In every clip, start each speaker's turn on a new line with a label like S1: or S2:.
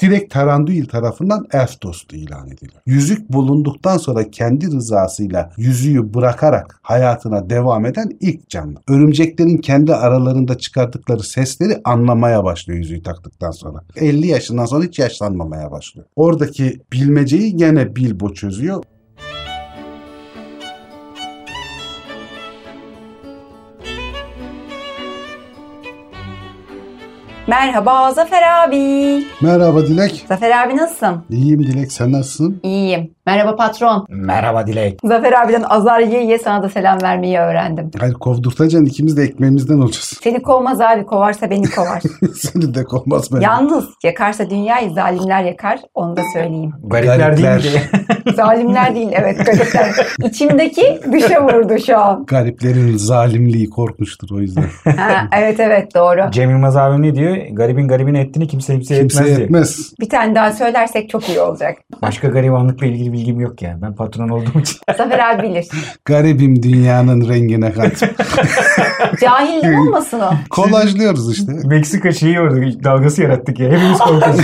S1: direkt Taranduil tarafından elf dostu ilan ediliyor. Yüzük bulunduktan sonra kendi rızasıyla yüzüğü bırakarak hayatına devam eden ilk canlı. Örümceklerin kendi aralarında çıkardıkları sesleri anlamaya başlıyor yüzüğü taktıktan sonra. 50 yaşından sonra hiç yaşlanmamaya başlıyor. Oradaki bilmeceyi gene Bilbo çözüyor.
S2: Merhaba Zafer abi.
S1: Merhaba Dilek.
S2: Zafer abi nasılsın?
S1: İyiyim Dilek sen nasılsın?
S2: İyiyim. Merhaba patron.
S3: Merhaba Dilek.
S2: Zafer abiden azar yiye yiye sana da selam vermeyi öğrendim.
S1: Hayır kovdurtacaksın ikimiz de ekmeğimizden olacağız.
S2: Seni kovmaz abi kovarsa beni kovar.
S1: Seni de kovmaz beni.
S2: Yalnız yakarsa dünyayı zalimler yakar onu da söyleyeyim.
S3: Garipler değil miydi?
S2: Zalimler değil evet garipler. İçimdeki dışa vurdu şu an.
S1: Gariplerin zalimliği korkmuştur o yüzden.
S2: Ha, evet evet doğru.
S3: Cem Yılmaz abi ne diyor? Garibin garibin ettiğini kimse kimseye
S1: Kimse
S3: etmez
S1: etmez.
S2: Bir tane daha söylersek çok iyi olacak.
S3: Başka garibanlıkla ilgili bilgim yok ya. Ben patron olduğum için.
S2: Zafer abi bilir.
S1: Garibim dünyanın rengine kat.
S2: Cahillik olmasın o.
S1: Kolajlıyoruz işte.
S3: Meksika şeyi orada dalgası yarattık ya. Hepimiz korkuyoruz.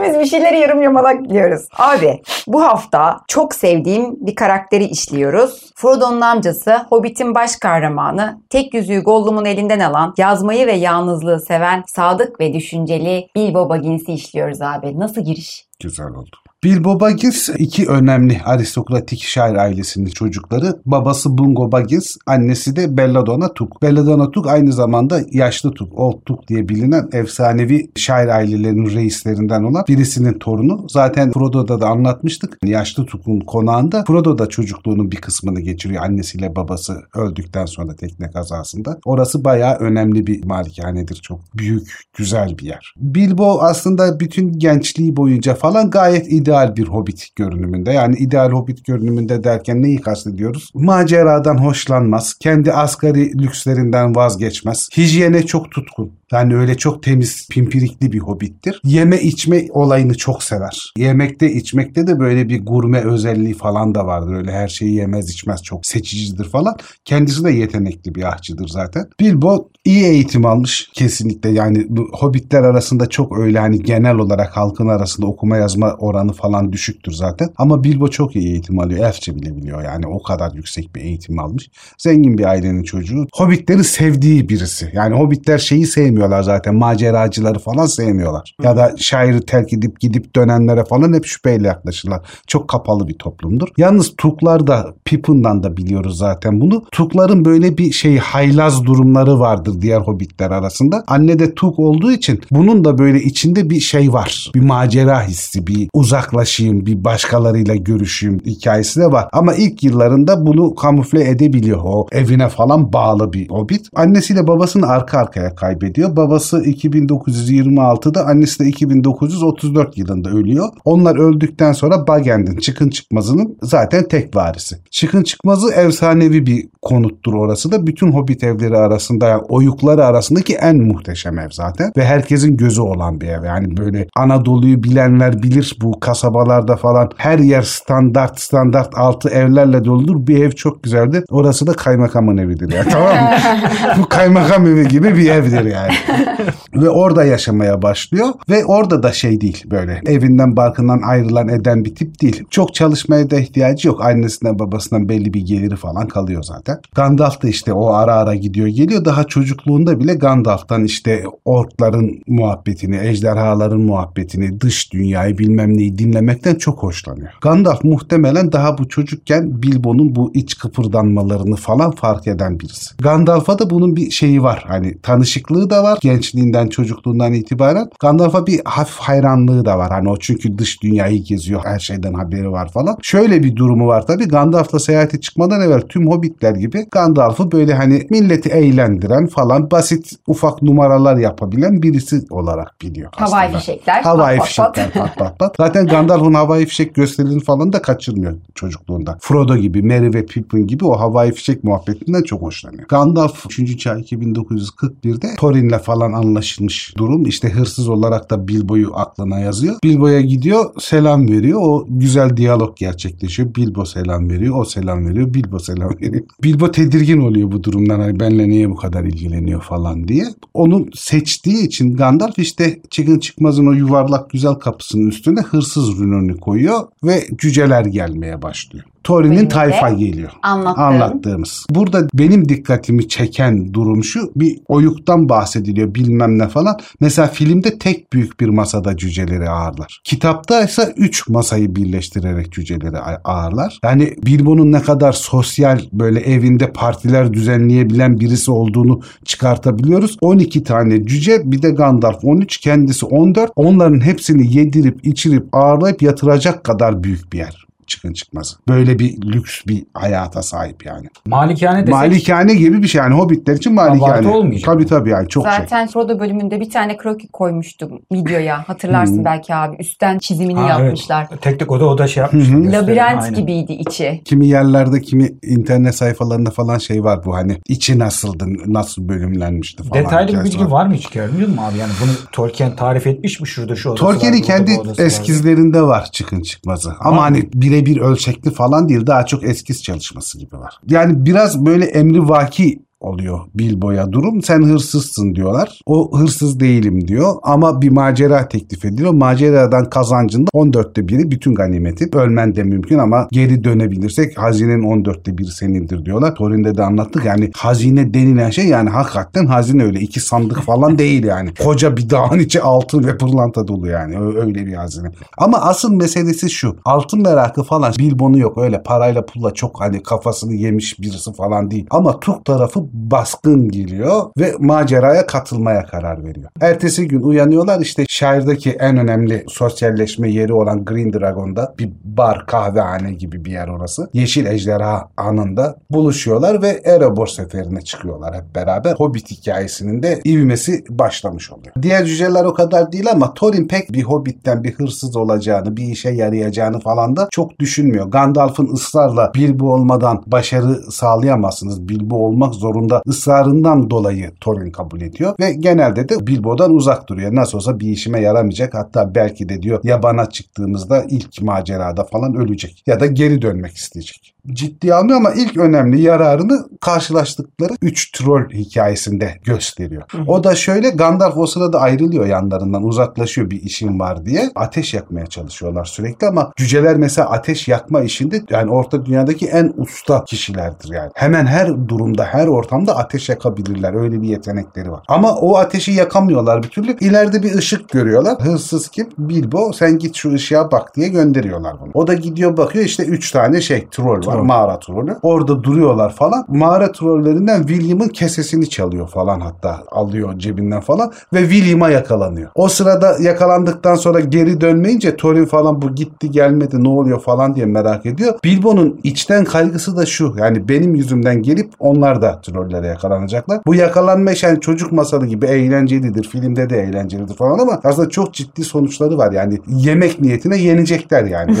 S2: Hepimiz bir şeyleri yarım yamalak biliyoruz. Abi bu hafta çok sevdiğim bir karakteri işliyoruz. Frodo'nun amcası, Hobbit'in baş kahramanı, tek yüzüğü Gollum'un elinden alan, yazmayı ve yalnızlığı seven, sadık ve düşünceli Bilbo Baggins'i işliyoruz abi. Nasıl giriş?
S1: Güzel oldu. Bilbo Baggins iki önemli aristokratik şair ailesinin çocukları. Babası Bungo Baggins, annesi de Belladonna Tuk. Belladonna Tuk aynı zamanda yaşlı Tuk, Old Tuk diye bilinen efsanevi şair ailelerinin reislerinden olan birisinin torunu. Zaten Frodo'da da anlatmıştık. Yaşlı Tuk'un konağında Frodo da çocukluğunun bir kısmını geçiriyor annesiyle babası öldükten sonra tekne kazasında. Orası bayağı önemli bir malikanedir. Çok büyük, güzel bir yer. Bilbo aslında bütün gençliği boyunca falan gayet ideal bir hobbit görünümünde. Yani ideal hobbit görünümünde derken neyi kastediyoruz? Maceradan hoşlanmaz. Kendi asgari lükslerinden vazgeçmez. Hijyene çok tutkun. Yani öyle çok temiz, pimpirikli bir hobbittir. Yeme içme olayını çok sever. Yemekte içmekte de böyle bir gurme özelliği falan da vardır. Öyle her şeyi yemez içmez çok seçicidir falan. Kendisi de yetenekli bir ahçıdır zaten. Bilbo iyi eğitim almış kesinlikle. Yani bu hobbitler arasında çok öyle hani genel olarak halkın arasında okuma yazma oranı falan düşüktür zaten. Ama Bilbo çok iyi eğitim alıyor. Elfçe bile biliyor yani o kadar yüksek bir eğitim almış. Zengin bir ailenin çocuğu. Hobbitleri sevdiği birisi. Yani hobbitler şeyi sevmiyorlar zaten. Maceracıları falan sevmiyorlar. Ya da şairi terk edip gidip dönenlere falan hep şüpheyle yaklaşırlar. Çok kapalı bir toplumdur. Yalnız Tuklar da Pippin'dan da biliyoruz zaten bunu. Tukların böyle bir şey haylaz durumları vardır diğer hobbitler arasında. Anne de Tuk olduğu için bunun da böyle içinde bir şey var. Bir macera hissi, bir uzaklaşayım, bir başkalarıyla görüşeyim hikayesi de var. Ama ilk yıllarında bunu kamufle edebiliyor. O evine falan bağlı bir hobbit. Annesiyle babasını arka arkaya kaybediyor. Babası 2926'da annesi de 2934 yılında ölüyor. Onlar öldükten sonra Bagend'in Çıkın Çıkmaz'ının zaten tek varisi. Çıkın Çıkmaz'ı efsanevi bir konuttur orası da. Bütün hobbit evleri arasında yani oyukları arasındaki en muhteşem ev zaten. Ve herkesin gözü olan bir ev. Yani böyle Anadolu'yu bilenler bilir bu kasabalarda falan her yer standart standart altı evlerle doludur. Bir ev çok güzeldir. Orası da kaymakamın evidir yani tamam mı? bu kaymakam evi gibi bir evdir yani. ve orada yaşamaya başlıyor ve orada da şey değil böyle evinden barkından ayrılan eden bir tip değil. Çok çalışmaya da ihtiyacı yok. Annesinden babasından belli bir geliri falan kalıyor zaten. Gandalf da işte o ara ara gidiyor geliyor. Daha çocukluğunda bile Gandalf'tan işte orkların muhabbetini, ejderhaların muhabbetini, dış dünyayı bilmem neyi dinlemekten çok hoşlanıyor. Gandalf muhtemelen daha bu çocukken Bilbo'nun bu iç kıpırdanmalarını falan fark eden birisi. Gandalf'a da bunun bir şeyi var. Hani tanışıklığı da var gençliğinden çocukluğundan itibaren. Gandalf'a bir hafif hayranlığı da var. Hani o çünkü dış dünyayı geziyor. Her şeyden haberi var falan. Şöyle bir durumu var tabii. Gandalf'la seyahate çıkmadan evvel tüm hobbitler gibi Gandalf'ı böyle hani milleti eğlendiren falan basit ufak numaralar yapabilen birisi olarak biliyor.
S2: Havai
S1: aslında.
S2: fişekler.
S1: Havai
S2: pat
S1: fişekler pat pat pat. Zaten Gandalf'ın havai fişek gösterilerini falan da kaçırmıyor çocukluğunda. Frodo gibi, Merry ve Pippin gibi o havai fişek muhabbetinden çok hoşlanıyor. Gandalf 3. çağ 2941'de Thorin'le falan anlaşılmış durum. İşte hırsız olarak da Bilbo'yu aklına yazıyor. Bilbo'ya gidiyor selam veriyor. O güzel diyalog gerçekleşiyor. Bilbo selam veriyor. O selam veriyor. Bilbo selam veriyor. Bilbo tedirgin oluyor bu durumdan. Hani benle niye bu kadar ilgileniyor falan diye. Onu seçtiği için Gandalf işte çıkın çıkmazın o yuvarlak güzel kapısının üstüne hırsız rününü koyuyor ve cüceler gelmeye başlıyor.
S2: Bölümde
S1: tayfa geliyor.
S2: Anlattığın.
S1: Anlattığımız. Burada benim dikkatimi çeken durum şu. Bir oyuktan bahsediliyor bilmem ne falan. Mesela filmde tek büyük bir masada cüceleri ağırlar. Kitapta ise 3 masayı birleştirerek cüceleri ağırlar. Yani Bilbo'nun ne kadar sosyal böyle evinde partiler düzenleyebilen birisi olduğunu çıkartabiliyoruz. 12 tane cüce bir de Gandalf 13 kendisi 14. Onların hepsini yedirip içirip ağırlayıp yatıracak kadar büyük bir yer çıkın çıkmaz. Böyle bir lüks bir hayata sahip yani.
S3: Malikane desek
S1: Malikane gibi bir şey yani hobbitler için malikane.
S3: Abartı olmayacak
S1: Tabii tabii yani çok şey.
S2: Zaten Frodo bölümünde bir tane kroki koymuştum videoya. Hatırlarsın
S1: Hı.
S2: belki abi. Üstten çizimini
S3: Ha,
S2: yapmışlar.
S3: Evet. Tek tek o da o da şey yapmış.
S2: Labirent
S3: Aynen.
S2: gibiydi içi.
S1: Kimi yerlerde kimi internet sayfalarında falan şey var bu hani içi nasıldı nasıl bölümlenmişti falan.
S3: Detaylı bir bilgi var mı hiç görmüyor musun abi? Yani bunu Tolkien tarif etmiş mi şurada şu odası
S1: Tolkien'in
S3: var,
S1: kendi
S3: odası var.
S1: eskizlerinde var çıkın çıkmazı. Ama
S3: Var mı?
S1: Birebir ölçekli falan değil daha çok eskiz çalışması gibi var. Yani biraz böyle emri vaki oluyor Bilbo'ya durum. Sen hırsızsın diyorlar. O hırsız değilim diyor ama bir macera teklif ediliyor. Maceradan kazancında 14'te biri bütün ganimetin. Ölmen de mümkün ama geri dönebilirsek hazinenin 14'te biri senindir diyorlar. Torin'de de anlattık yani hazine denilen şey yani hakikaten hazine öyle iki sandık falan değil yani. Koca bir dağın içi altın ve pırlanta dolu yani. Öyle bir hazine. Ama asıl meselesi şu. Altın merakı falan Bilbo'nu yok. Öyle parayla pulla çok hani kafasını yemiş birisi falan değil. Ama Tuk tarafı baskın geliyor ve maceraya katılmaya karar veriyor. Ertesi gün uyanıyorlar işte şehirdeki en önemli sosyalleşme yeri olan Green Dragon'da bir bar kahvehane gibi bir yer orası. Yeşil Ejderha anında buluşuyorlar ve Erebor seferine çıkıyorlar hep beraber. Hobbit hikayesinin de ivmesi başlamış oluyor. Diğer cüceler o kadar değil ama Thorin pek bir Hobbit'ten bir hırsız olacağını, bir işe yarayacağını falan da çok düşünmüyor. Gandalf'ın ısrarla Bilbo olmadan başarı sağlayamazsınız. Bilbo olmak zorunda ısrarından dolayı Thorin kabul ediyor ve genelde de Bilbo'dan uzak duruyor. Nasıl olsa bir işime yaramayacak. Hatta belki de diyor yabana çıktığımızda ilk macerada falan ölecek ya da geri dönmek isteyecek. Ciddiye almıyor ama ilk önemli yararını karşılaştıkları 3 troll hikayesinde gösteriyor. O da şöyle Gandalf o sırada ayrılıyor yanlarından uzaklaşıyor bir işim var diye. Ateş yakmaya çalışıyorlar sürekli ama cüceler mesela ateş yakma işinde yani orta dünyadaki en usta kişilerdir yani. Hemen her durumda her ortamda ateş yakabilirler. Öyle bir yetenekleri var. Ama o ateşi yakamıyorlar bir türlü. İleride bir ışık görüyorlar. Hırsız kim? Bilbo sen git şu ışığa bak diye gönderiyorlar bunu. O da gidiyor bakıyor işte 3 tane şey troll var.
S3: Troll.
S1: Mağara trolü. Orada duruyorlar falan. Mağara trollerinden William'ın kesesini çalıyor falan hatta. Alıyor cebinden falan ve William'a yakalanıyor. O sırada yakalandıktan sonra geri dönmeyince Thorin falan bu gitti gelmedi ne oluyor falan diye merak ediyor. Bilbo'nun içten kaygısı da şu. Yani benim yüzümden gelip onlar da trollere yakalanacaklar. Bu yakalanma iş yani çocuk masalı gibi eğlencelidir. Filmde de eğlencelidir falan ama aslında çok ciddi sonuçları var. Yani yemek niyetine yenecekler yani.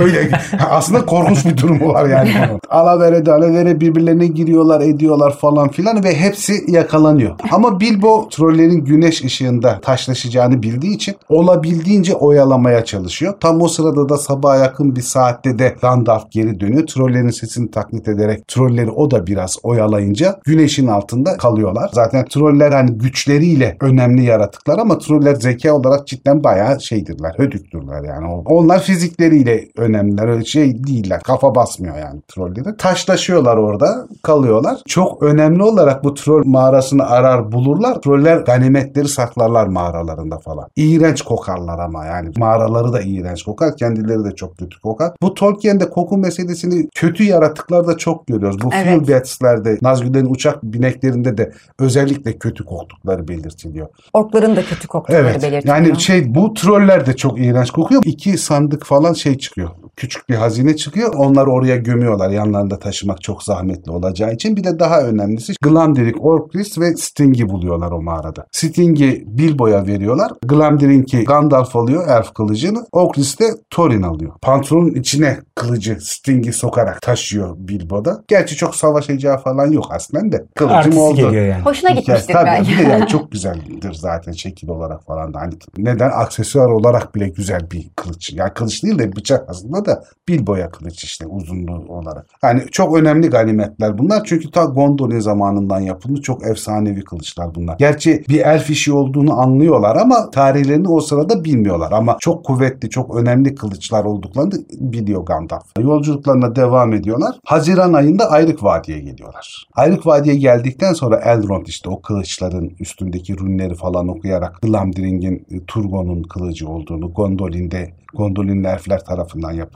S1: Öyle, öyle. aslında korkunç bir durumu var yani. bunun. Alavere de alavere birbirlerine giriyorlar ediyorlar falan filan ve hepsi yakalanıyor. Ama Bilbo trollerin güneş ışığında taşlaşacağını bildiği için olabildiğince oyalamaya çalışıyor. Tam o sırada da sabaha yakın bir saatte de Gandalf geri dönüyor. Trollerin sesini taklit ederek trolleri o da biraz oyalayınca güneşin altında kalıyorlar. Zaten troller hani güçleriyle önemli yaratıklar ama troller zeka olarak cidden bayağı şeydirler. Hödüktürler yani. Onlar fizikleriyle önemliler. Öyle şey değiller. Kafa basmıyor yani trolleri. Taşlaşıyorlar orada. Kalıyorlar. Çok önemli olarak bu troll mağarasını arar bulurlar. Troller ganimetleri saklarlar mağaralarında falan. İğrenç kokarlar ama yani. Mağaraları da iğrenç kokar. Kendileri de çok kötü kokar. Bu Tolkien'de koku meselesini kötü yaratıklarda çok görüyoruz. Bu
S2: Evet.
S1: Filbets'lerde, Nazgül'lerin uçak bineklerinde de özellikle kötü koktukları belirtiliyor.
S2: Orkların da kötü koktukları
S1: Evet.
S2: belirtiliyor.
S1: Yani şey bu troller de çok iğrenç kokuyor. İki sandık falan şey çıkıyor. Küçük bir hazine çıkıyor. Onları oraya gömüyorlar. Yanlarında taşımak çok zahmetli olacağı için. Bir de daha önemlisi Glamdring, Orcris ve Sting'i buluyorlar o mağarada. Sting'i Bilbo'ya veriyorlar. Glamdring'i Gandalf alıyor elf kılıcını. Orcris de Thorin alıyor. Pantolonun içine kılıcı Sting'i sokarak taşıyor Bilbo'da. Gerçi çok savaşacağı falan yok aslında de. Kılıcım
S3: Artisi
S1: oldu.
S3: geliyor yani.
S2: Hoşuna gitmiştir
S1: tabii
S2: belki.
S1: bir de yani çok güzeldir zaten şekil olarak falan da. Hani neden aksesuar olarak bile güzel bir kılıç. Yani kılıç değil de bıçak aslında da Bilbo'ya kılıç işte uzunluğu olarak. Yani çok önemli ganimetler bunlar. Çünkü ta Gondolin zamanından yapılmış çok efsanevi kılıçlar bunlar. Gerçi bir elf işi olduğunu anlıyorlar ama tarihlerini o sırada bilmiyorlar. Ama çok kuvvetli, çok önemli kılıçlar olduklarını biliyor Gandalf. Yolculuklarına devam ediyorlar. Haziran ayında Ayrık Vadi'ye geliyorlar. Ayrık Vadi'ye geldikten sonra Elrond işte o kılıçların üstündeki rünleri falan okuyarak Glamdring'in e, Turgon'un kılıcı olduğunu, Gondolin'de Gondolinli elfler tarafından yapıldığını,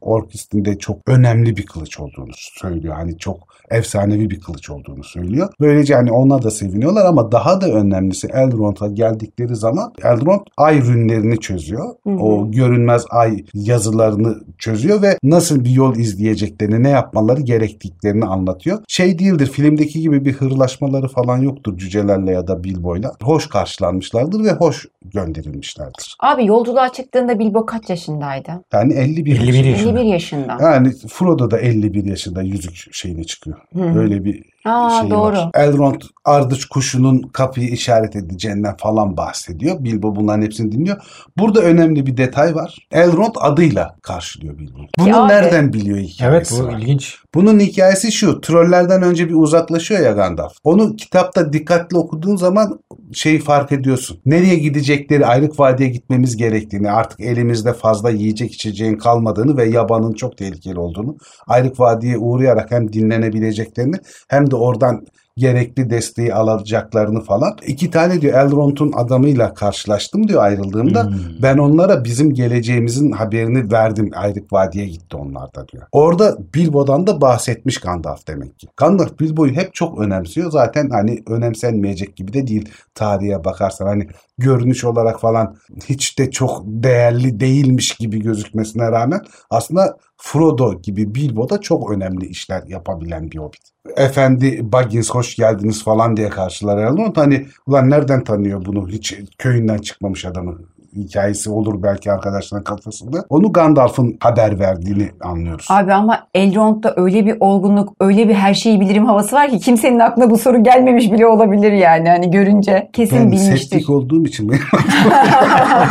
S1: Orkist'in de çok önemli bir kılıç olduğunu söylüyor. Hani çok efsanevi bir kılıç olduğunu söylüyor. Böylece hani ona da seviniyorlar ama daha da önemlisi Elrond'a geldikleri zaman Elrond ay rünlerini çözüyor.
S2: Hı hı.
S1: O görünmez ay yazılarını çözüyor ve nasıl bir yol izleyeceklerini, ne yapmaları gerektiklerini anlatıyor. Şey değildir, filmdeki gibi bir hırlaşmaları falan yoktur cücelerle ya da Bilbo'yla. Hoş karşılanmışlardır ve hoş gönderilmişlerdir.
S2: Abi yolculuğa çıktığında Bilbo kaç yaşındaydı?
S1: Yani 51,
S3: 51
S1: yaşında.
S3: yaşında.
S2: 51 yaşında.
S1: Yani Frodo da 51 yaşında yüzük şeyine çıkıyor.
S2: Hı hı.
S1: Öyle bir
S2: Aa
S1: şeyi
S2: doğru.
S1: var. Elrond ardıç kuşunun kapıyı işaret edeceğinden falan bahsediyor. Bilbo bunların hepsini dinliyor. Burada önemli bir detay var. Elrond adıyla karşılıyor Bilbo'yu. Bunu
S2: abi.
S1: nereden biliyor
S3: Evet
S1: hikayesi
S3: bu
S1: var.
S3: ilginç.
S1: Bunun hikayesi şu. Trollerden önce bir uzaklaşıyor ya Gandalf. Onu kitapta dikkatli okuduğun zaman şeyi fark ediyorsun. Nereye gidecekleri, Ayrık Vadi'ye gitmemiz gerektiğini, artık elimizde fazla yiyecek içeceğin kalmadığını ve yabanın çok tehlikeli olduğunu, Ayrık Vadi'ye uğrayarak hem dinlenebileceklerini hem de oradan gerekli desteği alacaklarını falan. İki tane diyor Elrond'un adamıyla karşılaştım diyor ayrıldığımda.
S3: Hmm.
S1: Ben onlara bizim geleceğimizin haberini verdim. Ayrık Vadi'ye gitti onlar da diyor. Orada Bilbo'dan da bahsetmiş Gandalf demek ki. Gandalf Bilbo'yu hep çok önemsiyor. Zaten hani önemsenmeyecek gibi de değil tarihe bakarsan. Hani görünüş olarak falan hiç de çok değerli değilmiş gibi gözükmesine rağmen aslında Frodo gibi Bilbo da çok önemli işler yapabilen bir hobbit. Efendi Baggins hoş geldiniz falan diye karşılar Elrond. Hani ulan nereden tanıyor bunu? Hiç köyünden çıkmamış adamı hikayesi olur belki arkadaşların kafasında. Onu Gandalf'ın haber verdiğini anlıyoruz.
S2: Abi ama Elrond'da öyle bir olgunluk, öyle bir her şeyi bilirim havası var ki kimsenin aklına bu soru gelmemiş bile olabilir yani. Hani görünce kesin
S1: ben
S2: bilmiştir.
S1: septik olduğum için benim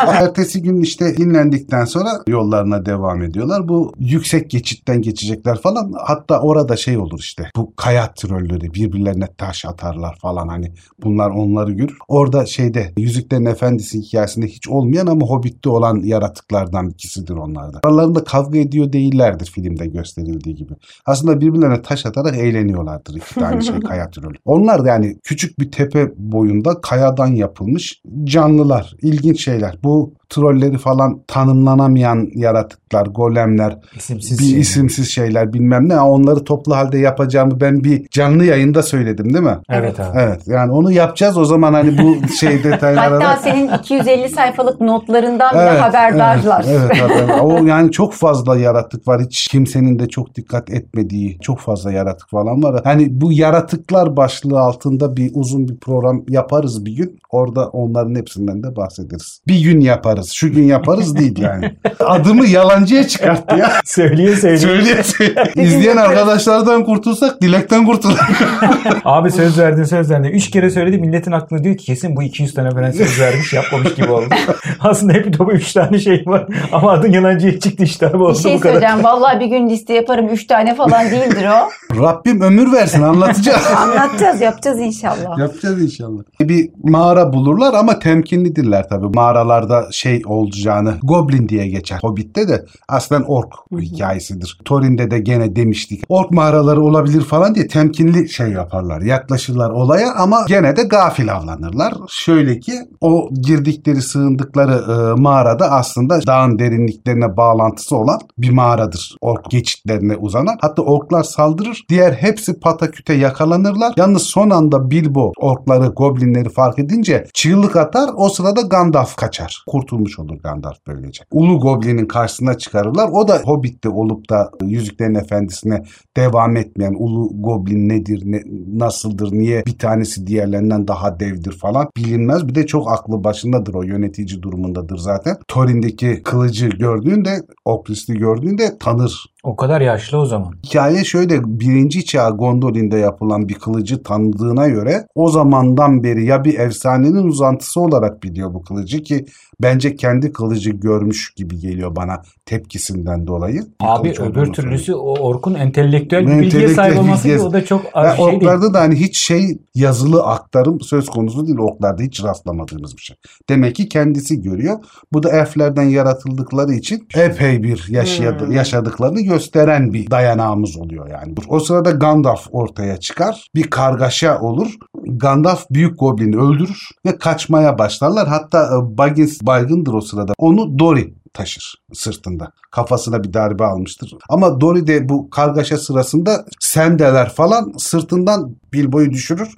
S1: Ertesi gün işte dinlendikten sonra yollarına devam ediyorlar. Bu yüksek geçitten geçecekler falan. Hatta orada şey olur işte. Bu kaya trolleri birbirlerine taş atarlar falan hani. Bunlar onları görür. Orada şeyde Yüzüklerin Efendisi hikayesinde hiç olmayan ama Hobbit'te olan yaratıklardan ikisidir onlar da. Aralarında kavga ediyor değillerdir filmde gösterildiği gibi. Aslında birbirlerine taş atarak eğleniyorlardır iki tane şey kaya trolü. Onlar da yani küçük bir tepe boyunda kayadan yapılmış canlılar. ilginç şeyler. Bu trolleri falan tanımlanamayan yaratıklar, golemler,
S3: İsimsiz
S1: bir
S3: şey.
S1: isimsiz şeyler bilmem ne. Onları toplu halde yapacağımı ben bir canlı yayında söyledim değil mi?
S3: Evet abi.
S1: Evet yani onu yapacağız o zaman hani bu şey detaylara
S2: Hatta senin 250 sayfalık notlarından bile
S1: Evet,
S2: haberdarlar.
S1: Evet, evet haber- O yani çok fazla yaratık var. Hiç kimsenin de çok dikkat etmediği çok fazla yaratık falan var. Hani bu yaratıklar başlığı altında bir uzun bir program yaparız bir gün. Orada onların hepsinden de bahsederiz. Bir gün yaparız. Şu gün yaparız değil yani. Adımı yalancıya çıkarttı ya.
S3: Söyleye söyleye.
S1: Söyleye söyleye. İzleyen arkadaşlardan kurtulsak dilekten kurtular.
S3: Abi söz verdin söz verdin. Üç kere söyledi milletin aklına diyor ki kesin bu 200 tane falan söz vermiş yapmamış gibi oldu. Aslında hep topu 3 tane şey var ama adın yalancıya çıktı işte abi oldu
S2: Bir şey
S3: bu kadar.
S2: söyleyeceğim. Vallahi bir gün liste yaparım. 3 tane falan değildir o.
S1: Rabbim ömür versin anlatacağız.
S2: Anlatacağız, yapacağız inşallah.
S1: Yapacağız inşallah. Bir mağara bulurlar ama temkinlidirler tabii. Mağaralarda şey olacağını Goblin diye geçer. Hobbit'te de aslen ork hikayesidir. Thorin'de de gene demiştik. Ork mağaraları olabilir falan diye temkinli şey yaparlar. Yaklaşırlar olaya ama gene de gafil avlanırlar. Şöyle ki o girdikleri sığındıkları e, mağarada aslında dağın derinliklerine bağlantısı olan bir mağaradır. Ork geçitlerine uzanan. Hatta orklar saldırır. Diğer hepsi pataküte yakalanırlar. Yalnız son anda Bilbo orkları, goblinleri fark edince çığlık atar. O sırada Gandalf kaçar. Kurtulmuş olur Gandalf böylece. Ulu Goblin'in karşısına çıkarırlar. O da Hobbit'te olup da Yüzüklerin Efendisi'ne devam etmeyen Ulu Goblin nedir, ne, nasıldır, niye bir tanesi diğerlerinden daha devdir falan bilinmez. Bir de çok aklı başındadır o yönetici durumundadır zaten. Thorin'deki kılıcı gördüğünde, Okrist'i gördüğünde tanır
S3: O kadar yaşlı o zaman.
S1: Hikaye şöyle birinci çağ Gondolin'de yapılan bir kılıcı tanıdığına göre o zamandan beri ya bir efsanenin uzantısı olarak biliyor bu kılıcı ki bence kendi kılıcı görmüş gibi geliyor bana tepkisinden dolayı. Bir
S3: Abi öbür türlüsü o Orkun entelektüel bir bilgiye
S1: entelektüel
S3: sahip olması
S1: bilgiye-
S3: o da çok
S1: Yani
S3: şey değil.
S1: oklarda da hani hiç şey yazılı aktarım söz konusu değil. Oklarda hiç rastlamadığınız bir şey. Demek ki kendisi görüyor. Bu da elflerden yaratıldıkları için epey bir yaşadı,
S2: Hmm.
S1: yaşadıklarını gösteren bir dayanağımız oluyor yani. O sırada Gandalf ortaya çıkar. Bir kargaşa olur. Gandalf büyük goblini öldürür ve kaçmaya başlarlar. Hatta e, Baggins baygındır o sırada. Onu Dori taşır sırtında. Kafasına bir darbe almıştır. Ama Dori de bu kargaşa sırasında sendeler falan sırtından Bilbo'yu düşürür.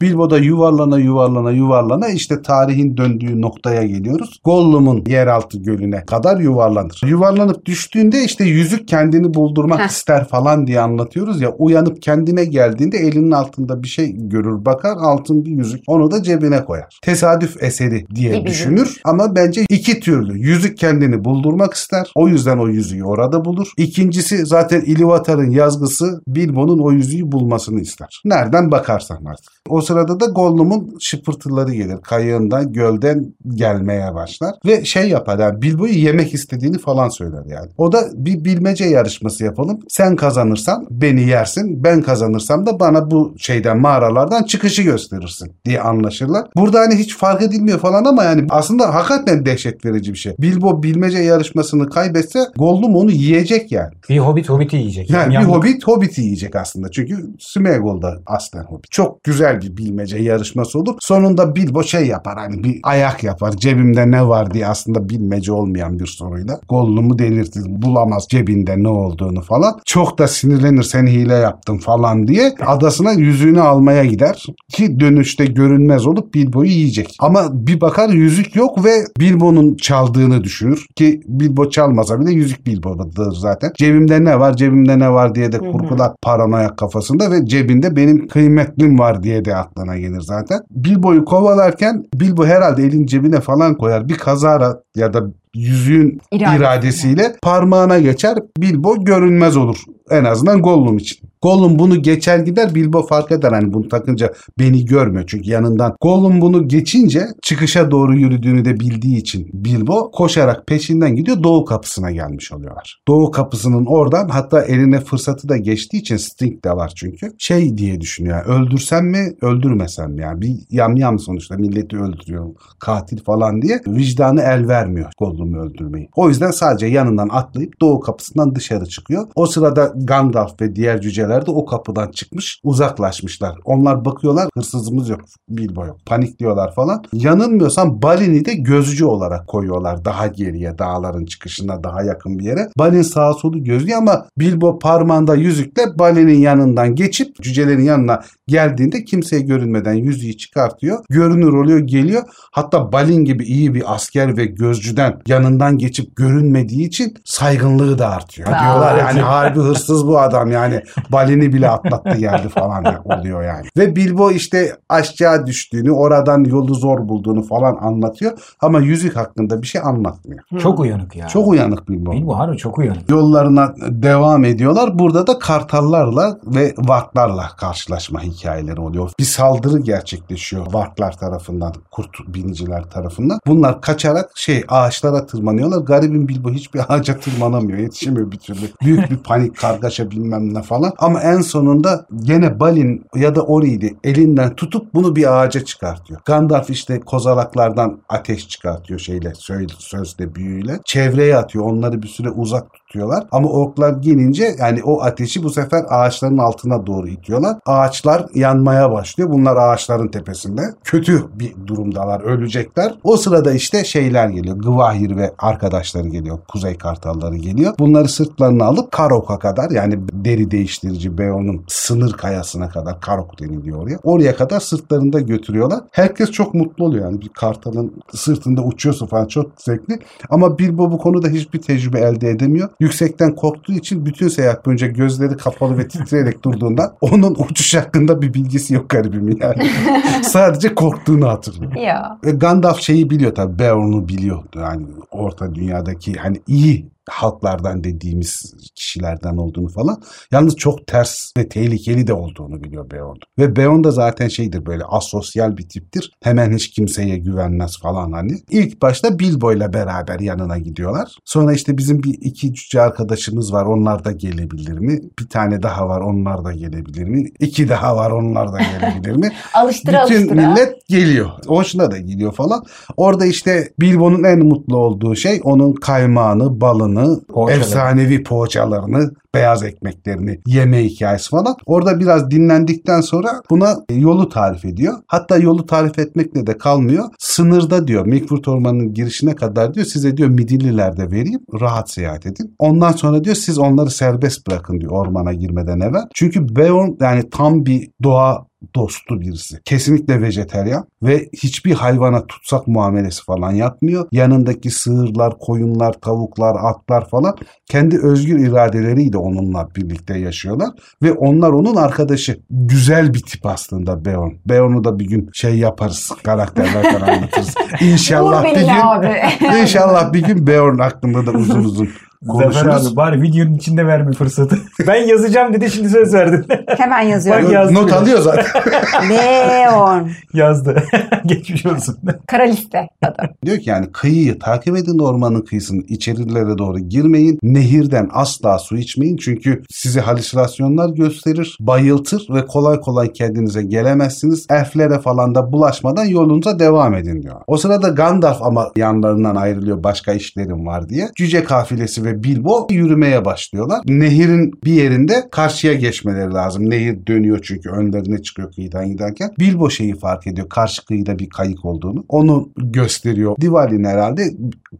S1: Bilbo da yuvarlana yuvarlana yuvarlana işte tarihin döndüğü noktaya geliyoruz. Gollum'un yeraltı gölüne kadar yuvarlanır. Yuvarlanıp düştüğünde işte yüzük kendini buldurmak
S2: Heh.
S1: ister falan diye anlatıyoruz ya. Uyanıp kendine geldiğinde elinin altında bir şey görür bakar altın bir yüzük. Onu da cebine koyar. Tesadüf eseri diye
S2: Gibi.
S1: düşünür ama bence iki türlü. Yüzük kendini buldurmak ister. O yüzden o yüzüğü orada bulur. İkincisi zaten Ilúvatar'ın yazgısı Bilbo'nun o yüzüğü bulmasını ister. Nereden bakarsan artık. O sırada da Gollum'un şıpırtıları gelir. Kayığından, gölden gelmeye başlar. Ve şey yapar yani Bilbo'yu yemek istediğini falan söyler yani. O da bir bilmece yarışması yapalım. Sen kazanırsan beni yersin. Ben kazanırsam da bana bu şeyden mağaralardan çıkışı gösterirsin diye anlaşırlar. Burada hani hiç fark edilmiyor falan ama yani aslında hakikaten dehşet verici bir şey. Bilbo bilmece yarışmasını kaybetse Gollum onu yiyecek yani.
S3: Bir hobbit hobbiti yiyecek.
S1: Yani bir
S3: Yamyamlık.
S1: hobbit hobbit'i yiyecek aslında. Çünkü Smeagol'da aslen hobbit. Çok güzel bir bilmece yarışması olur. Sonunda Bilbo şey yapar hani bir ayak yapar. Cebimde ne var diye aslında bilmece olmayan bir soruyla. Gollum'u delirtir. Bulamaz cebinde ne olduğunu falan. Çok da sinirlenir sen hile yaptın falan diye. Adasına yüzüğünü almaya gider. Ki dönüşte görünmez olup Bilbo'yu yiyecek. Ama bir bakar yüzük yok ve Bilbo'nun çaldığını düşünür. Ki Bilbo çalmasa bile yüzük Bilbo'dadır zaten. Cebimde ne var cebimde ne var diye de kurgular paranoyak kafasında ve cebinde benim kıymetlim var diye de aklına gelir zaten. Bilbo'yu kovalarken Bilbo herhalde elin cebine falan koyar. Bir kazara ya da yüzüğün
S2: İradesi.
S1: iradesiyle parmağına geçer. Bilbo görünmez olur. En azından Gollum için. Gollum bunu geçer gider Bilbo fark eder hani bunu takınca beni görmüyor çünkü yanından. Gollum bunu geçince çıkışa doğru yürüdüğünü de bildiği için Bilbo koşarak peşinden gidiyor doğu kapısına gelmiş oluyorlar. Doğu kapısının oradan hatta eline fırsatı da geçtiği için Sting de var çünkü. Şey diye düşünüyor öldürsem mi öldürmesem mi yani bir yamyam sonuçta milleti öldürüyor katil falan diye vicdanı el vermiyor Gollum'u öldürmeyi. O yüzden sadece yanından atlayıp doğu kapısından dışarı çıkıyor. O sırada Gandalf ve diğer cüceler de o kapıdan çıkmış uzaklaşmışlar. Onlar bakıyorlar hırsızımız yok Bilbo yok panikliyorlar falan. Yanılmıyorsam Balin'i de gözcü olarak koyuyorlar daha geriye dağların çıkışına daha yakın bir yere. Balin sağa solu gözlüyor ama Bilbo parmağında yüzükle Balin'in yanından geçip cücelerin yanına geldiğinde kimseye görünmeden yüzüğü çıkartıyor. Görünür oluyor geliyor. Hatta Balin gibi iyi bir asker ve gözcüden yanından geçip görünmediği için saygınlığı da artıyor.
S2: Aa.
S1: Diyorlar yani harbi hırsız bu adam yani Balin'i bile atlattı geldi falan oluyor yani. Ve Bilbo işte aşağı düştüğünü oradan yolu zor bulduğunu falan anlatıyor ama yüzük hakkında bir şey anlatmıyor.
S3: Çok uyanık ya.
S1: Çok uyanık Bilbo.
S3: Bilbo harbi çok uyanık.
S1: Yollarına devam ediyorlar. Burada da kartallarla ve varklarla karşılaşma hikayeleri oluyor. Bir saldırı gerçekleşiyor varklar tarafından, kurt biniciler tarafından. Bunlar kaçarak şey ağaçlara tırmanıyorlar. Garibin Bilbo hiçbir ağaca tırmanamıyor. Yetişemiyor bir türlü. Büyük bir panik, kargaşa bilmem ne falan. Ama en sonunda gene Balin ya da Ori'ydi elinden tutup bunu bir ağaca çıkartıyor. Gandalf işte kozalaklardan ateş çıkartıyor şeyle, söyle, sözle, büyüyle. Çevreye atıyor. Onları bir süre uzak tutuyorlar. Ama orklar gelince yani o ateşi bu sefer ağaçların altına doğru itiyorlar. Ağaçlar yanmaya başlıyor. Bunlar ağaçların tepesinde. Kötü bir durumdalar. Ölecekler. O sırada işte şeyler geliyor. Gvahir ve arkadaşları geliyor. Kuzey kartalları geliyor. Bunları sırtlarına alıp Karok'a kadar yani deri değiştirici Beorn'un sınır kayasına kadar Karok deniliyor oraya. Oraya kadar sırtlarında götürüyorlar. Herkes çok mutlu oluyor yani bir kartalın sırtında uçuyorsun falan çok zevkli. Ama Bilbo bu konuda hiçbir tecrübe elde edemiyor. Yüksekten korktuğu için bütün seyahat boyunca gözleri kapalı ve titreyerek durduğundan onun uçuş hakkında bir bilgisi yok garibimin yani. Sadece korktuğunu hatırlıyor.
S2: Ya.
S1: E, Gandalf şeyi biliyor tabii Beorn'u biliyor yani orta dünyadaki hani iyi halklardan dediğimiz kişilerden olduğunu falan. Yalnız çok ters ve tehlikeli de olduğunu biliyor Beorn. Ve Beorn da zaten şeydir böyle asosyal bir tiptir. Hemen hiç kimseye güvenmez falan hani. İlk başta Bilbo ile beraber yanına gidiyorlar. Sonra işte bizim bir iki cüce arkadaşımız var. Onlar da gelebilir mi? Bir tane daha var. Onlar da gelebilir mi? İki daha var. Onlar da gelebilir mi?
S2: Alıştıra
S1: Bütün
S2: alıştıra.
S1: millet geliyor. Hoşuna da gidiyor falan. Orada işte Bilbo'nun en mutlu olduğu şey onun kaymağını, balını,
S3: Poğaçaları.
S1: efsanevi poğaçalarını, beyaz ekmeklerini yeme hikayesi falan. Orada biraz dinlendikten sonra buna yolu tarif ediyor. Hatta yolu tarif etmekle de kalmıyor. Sınırda diyor Milford Ormanı'nın girişine kadar diyor size diyor Midilliler de vereyim. Rahat seyahat edin. Ondan sonra diyor siz onları serbest bırakın diyor ormana girmeden evvel. Çünkü Beorn yani tam bir doğa dostu birisi. Kesinlikle vejeteryan ve hiçbir hayvana tutsak muamelesi falan yapmıyor. Yanındaki sığırlar, koyunlar, tavuklar, atlar falan kendi özgür iradeleriyle onunla birlikte yaşıyorlar ve onlar onun arkadaşı. Güzel bir tip aslında Beorn. Beorn'u da bir gün şey yaparız. Karakterlerden anlatırız. İnşallah bir gün
S2: abi.
S1: İnşallah bir gün Beorn hakkında da uzun uzun
S3: Zafer
S1: konuşuruz.
S3: abi bari videonun içinde verme fırsatı. ben yazacağım dedi şimdi söz verdin.
S2: Hemen yazıyorum.
S3: Bak yazdı
S1: Not
S3: bile.
S1: alıyor zaten.
S2: Leon.
S3: Yazdı. Geçmiş olsun.
S2: Kara liste adı.
S1: Diyor ki yani kıyıyı takip edin ormanın kıyısını içerilere doğru girmeyin. Nehirden asla su içmeyin çünkü size halüsinasyonlar gösterir, bayıltır ve kolay kolay kendinize gelemezsiniz. Elflere falan da bulaşmadan yolunuza devam edin diyor. O sırada Gandalf ama yanlarından ayrılıyor başka işlerim var diye. Cüce kafilesi ve Bilbo yürümeye başlıyorlar. Nehirin bir yerinde karşıya geçmeleri lazım. Nehir dönüyor çünkü önlerine çıkıyor kıyıdan giderken. Bilbo şeyi fark ediyor. Karşı kıyıda bir kayık olduğunu. Onu gösteriyor. Divalin herhalde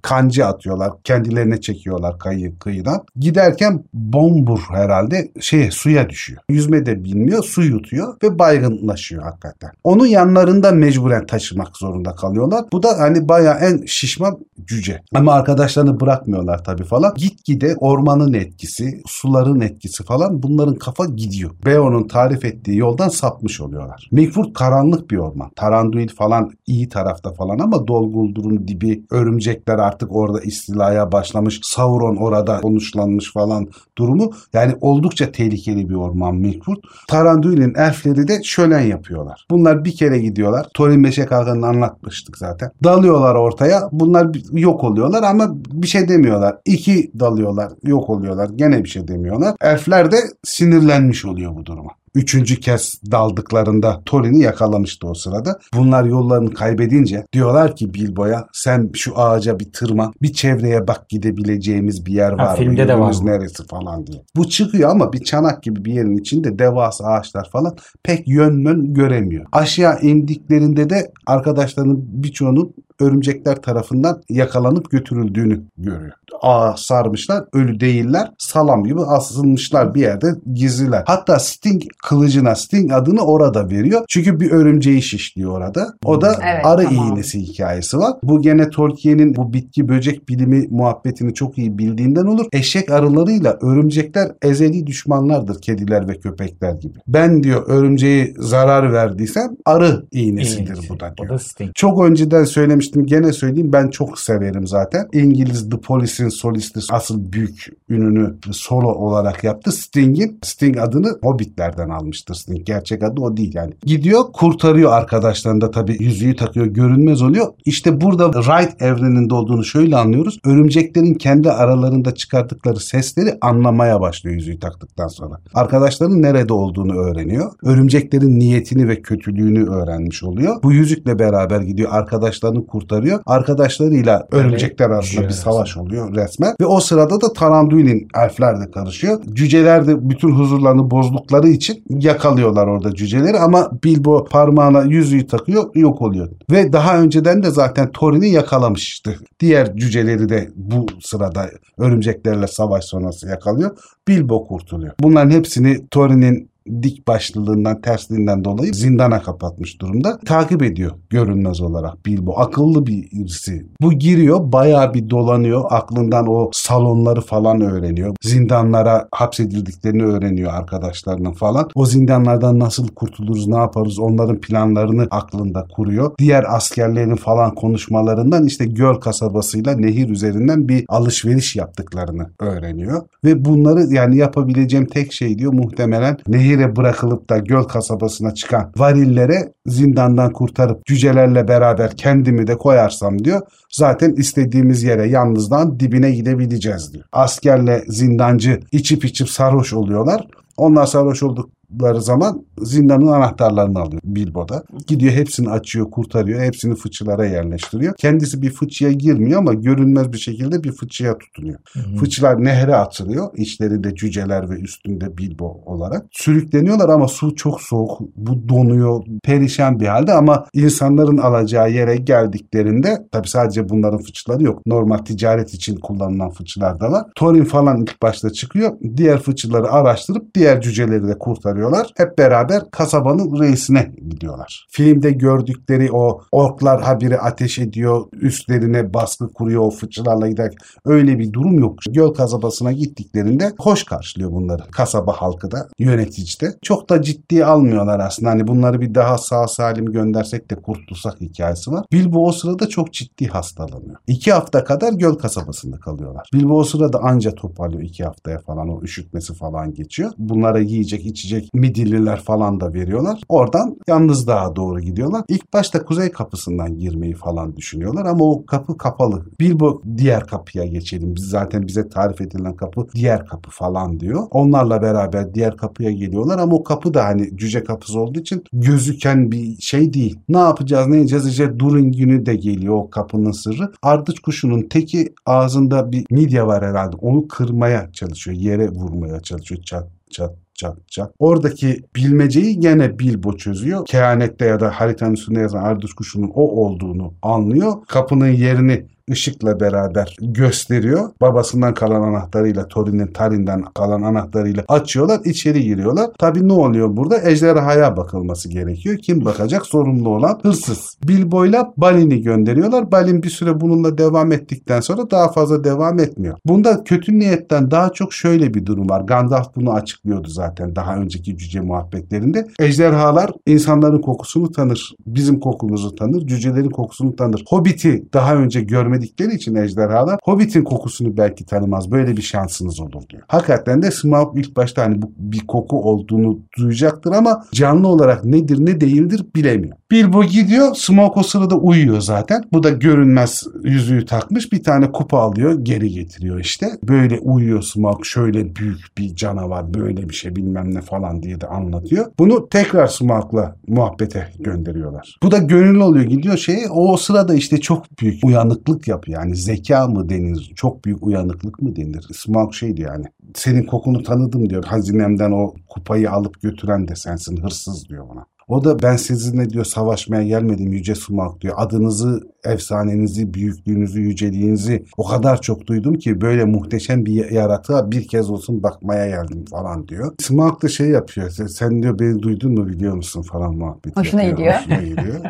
S1: kancı atıyorlar. Kendilerine çekiyorlar kayı kıyıdan. Giderken bombur herhalde şeye suya düşüyor. Yüzme de bilmiyor. Su yutuyor ve baygınlaşıyor hakikaten. Onu yanlarında mecburen taşımak zorunda kalıyorlar. Bu da hani bayağı en şişman cüce. Ama arkadaşlarını bırakmıyorlar tabii falan. Gitgide ormanın etkisi, suların etkisi falan bunların kafa gidiyor. Beorn'un tarif ettiği yoldan sapmış oluyorlar. Milford karanlık bir orman. Taranduil falan iyi tarafta falan ama Dol Guldur dibi, örümcekler artık orada istilaya başlamış. Sauron orada konuşlanmış falan durumu. Yani oldukça tehlikeli bir orman Milford. Taranduil'in elfleri de şölen yapıyorlar. Bunlar bir kere gidiyorlar. Thorin Beşe Kalkan'ı anlatmıştık zaten. Dalıyorlar ortaya. Bunlar yok oluyorlar ama bir şey demiyorlar. İki dalıyorlar. Yok oluyorlar. Gene bir şey demiyorlar. Elfler de sinirlenmiş oluyor bu duruma. Üçüncü kez daldıklarında Thorin'i yakalamıştı o sırada. Bunlar yollarını kaybedince diyorlar ki Bilbo'ya sen şu ağaca bir tırman bir çevreye bak gidebileceğimiz bir yer
S3: Ha,
S1: var mı?
S3: filmde de var
S1: neresi falan diye. Bu çıkıyor ama bir çanak gibi bir yerin içinde devasa ağaçlar falan pek yön mön göremiyor. Aşağı indiklerinde de arkadaşlarının birçoğunun örümcekler tarafından yakalanıp götürüldüğünü görüyor. Ağa sarmışlar, ölü değiller, salam gibi asılmışlar bir yerde gizliler. Hatta Sting kılıcına Sting adını orada veriyor. Çünkü bir örümceği şişliyor orada. O da
S2: Evet,
S1: arı
S2: tamam.
S1: iğnesi hikayesi var. Bu gene Tolkien'in bu bitki böcek bilimi muhabbetini çok iyi bildiğinden olur. Eşek arılarıyla örümcekler ezeli düşmanlardır kediler ve köpekler gibi. Ben diyor örümceği zarar verdiysem arı iğnesidir
S3: İyi.
S1: bu da
S3: O
S1: diyor.
S3: da Sting.
S1: Çok önceden söylemiştim gene söyleyeyim ben çok severim zaten. İngiliz The Police'in solisti asıl büyük ününü solo olarak yaptı. Sting'in Sting adını Hobbitlerden almıştır Sting. Gerçek adı o değil yani. Gidiyor kurtarıyor arkadaşlarını da tabii yüzüğü takıyor görünmez oluyor. İşte burada Wright evreninde olduğunu şöyle anlıyoruz. Örümceklerin kendi aralarında çıkardıkları sesleri anlamaya başlıyor yüzüğü taktıktan sonra. Arkadaşlarının nerede olduğunu öğreniyor. Örümceklerin niyetini ve kötülüğünü öğrenmiş oluyor. Bu yüzükle beraber gidiyor arkadaşlarını kurtarıyor. Arkadaşlarıyla örümcekler arasında bir
S3: cüceler
S1: savaş oluyor resmen. Ve o sırada da Taranduil'in elfler de karışıyor. Cüceler de bütün huzurlarını bozdukları için yakalıyorlar orada cüceleri ama Bilbo parmağına yüzüğü takıyor yok oluyor. Ve daha önceden de zaten Thorin'i yakalamıştı. Diğer cüceleri de bu sırada örümceklerle savaş sonrası yakalıyor. Bilbo kurtuluyor. Bunların hepsini Thorin'in dik başlılığından, tersliğinden dolayı zindana kapatmış durumda. Takip ediyor görünmez olarak Bilbo. Akıllı birisi. Bu giriyor, bayağı bir dolanıyor. Aklından o salonları falan öğreniyor. Zindanlara hapsedildiklerini öğreniyor arkadaşlarının falan. O zindanlardan nasıl kurtuluruz, ne yaparız onların planlarını aklında kuruyor. Diğer askerlerin falan konuşmalarından işte göl kasabasıyla nehir üzerinden bir alışveriş yaptıklarını öğreniyor. Ve bunları yani yapabileceğim tek şey diyor muhtemelen nehire bırakılıp da göl kasabasına çıkan varillere zindandan kurtarıp cücelerle beraber kendimi de koyarsam diyor. Zaten istediğimiz yere yalnızdan dibine gidebileceğiz diyor. Askerle zindancı içip içip sarhoş oluyorlar. Onlar sarhoş oldukları zaman zindanın anahtarlarını alıyor Bilbo'da. Gidiyor hepsini açıyor, kurtarıyor. Hepsini fıçılara yerleştiriyor. Kendisi bir fıçıya girmiyor ama görünmez bir şekilde bir fıçıya tutunuyor.
S3: Hı-hı.
S1: Fıçılar nehre atılıyor. İçlerinde cüceler ve üstünde Bilbo olarak. Sürükleniyorlar ama su çok soğuk. Bu donuyor. Perişan bir halde ama insanların alacağı yere geldiklerinde tabi sadece bunların fıçıları yok. Normal ticaret için kullanılan fıçılar da var. Thorin falan ilk başta çıkıyor. Diğer fıçıları araştırıp diğer cüceleri de kurtarıyorlar. Hep beraber kasabanın reisine gidiyorlar. Filmde gördükleri o orklar habire ateş ediyor. Üstlerine baskı kuruyor o fıçılarla giderken. Öyle bir durum yok. Göl kasabasına gittiklerinde hoş karşılıyor bunları. Kasaba halkı da yönetici de. Çok da ciddiye almıyorlar aslında. Hani bunları bir daha sağ salim göndersek de kurtulsak hikayesi var. Bilbo o sırada çok ciddi hastalanıyor. İki hafta kadar göl kasabasında kalıyorlar. Bilbo o sırada anca toparlıyor iki haftaya falan. O üşütmesi falan geçiyor. Bunlara yiyecek içecek midilliler falan da veriyorlar. Oradan yalnız dağa doğru gidiyorlar. İlk başta kuzey kapısından girmeyi falan düşünüyorlar ama o kapı kapalı. Bilbo diğer kapıya geçelim. Biz zaten bize tarif edilen kapı diğer kapı falan diyor. Onlarla beraber diğer kapıya geliyorlar ama o kapı da hani cüce kapısı olduğu için gözüken bir şey değil. Ne yapacağız ne edeceğiz işte Durin günü de geliyor o kapının sırrı. Ardıç kuşunun teki ağzında bir midye var herhalde. Onu kırmaya çalışıyor. Yere vurmaya çalışıyor. Çat çat çat. Oradaki bilmeceyi gene Bilbo çözüyor. Kehanette ya da haritanın üstünde yazan Arduç kuşunun o olduğunu anlıyor. Kapının yerini ışıkla beraber gösteriyor. Babasından kalan anahtarıyla, Thorin'in Tarin'den kalan anahtarıyla açıyorlar, içeri giriyorlar. Tabii ne oluyor burada? Ejderhaya bakılması gerekiyor. Kim bakacak? Sorumlu olan hırsız. Bilbo'yla Balin'i gönderiyorlar. Balin bir süre bununla devam ettikten sonra daha fazla devam etmiyor. Bunda kötü niyetten daha çok şöyle bir durum var. Gandalf bunu açıklıyordu zaten daha önceki cüce muhabbetlerinde. Ejderhalar insanların kokusunu tanır. Bizim kokumuzu tanır. Cücelerin kokusunu tanır. Hobbit'i daha önce görmedi görmedikleri için ejderhalar Hobbit'in kokusunu belki tanımaz. Böyle bir şansınız olur diyor. Hakikaten de Smaug ilk başta hani bu bir koku olduğunu duyacaktır ama canlı olarak nedir ne değildir bilemiyor. Bilbo gidiyor. Smaug o sırada uyuyor zaten. Bu da görünmez yüzüğü takmış. Bir tane kupa alıyor. Geri getiriyor işte. Böyle uyuyor Smaug. Şöyle büyük bir canavar. Böyle bir şey bilmem ne falan diye de anlatıyor. Bunu tekrar Smaug'la muhabbete gönderiyorlar. Bu da gönüllü oluyor. Gidiyor şey o sırada işte çok büyük uyanıklık yapıyor. Yani zeka mı denir? Çok büyük uyanıklık mı denir? Smaug şeydi yani. Senin kokunu tanıdım diyor. Hazinemden o kupayı alıp götüren de sensin hırsız diyor bana. O da ben sizinle diyor savaşmaya gelmedim Yüce Sumak diyor. Adınızı, efsanenizi, büyüklüğünüzü, yüceliğinizi o kadar çok duydum ki böyle muhteşem bir yaratığa bir kez olsun bakmaya geldim falan diyor. Sumak da şey yapıyor. Sen diyor beni duydun mu biliyor musun falan muhabbet
S2: Hoşuna
S1: yapıyor.
S2: gidiyor.
S1: Hoşuna gidiyor.